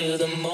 knocking.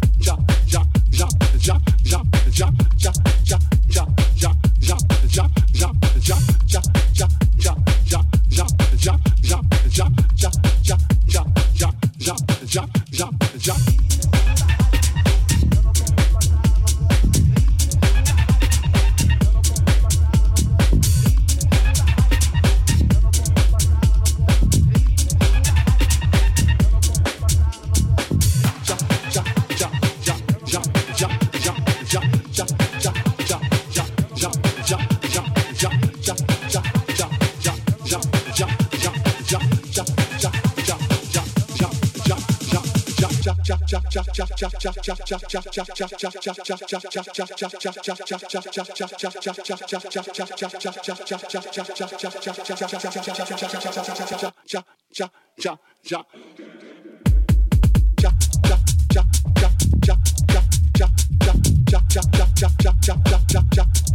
cha cha cha cha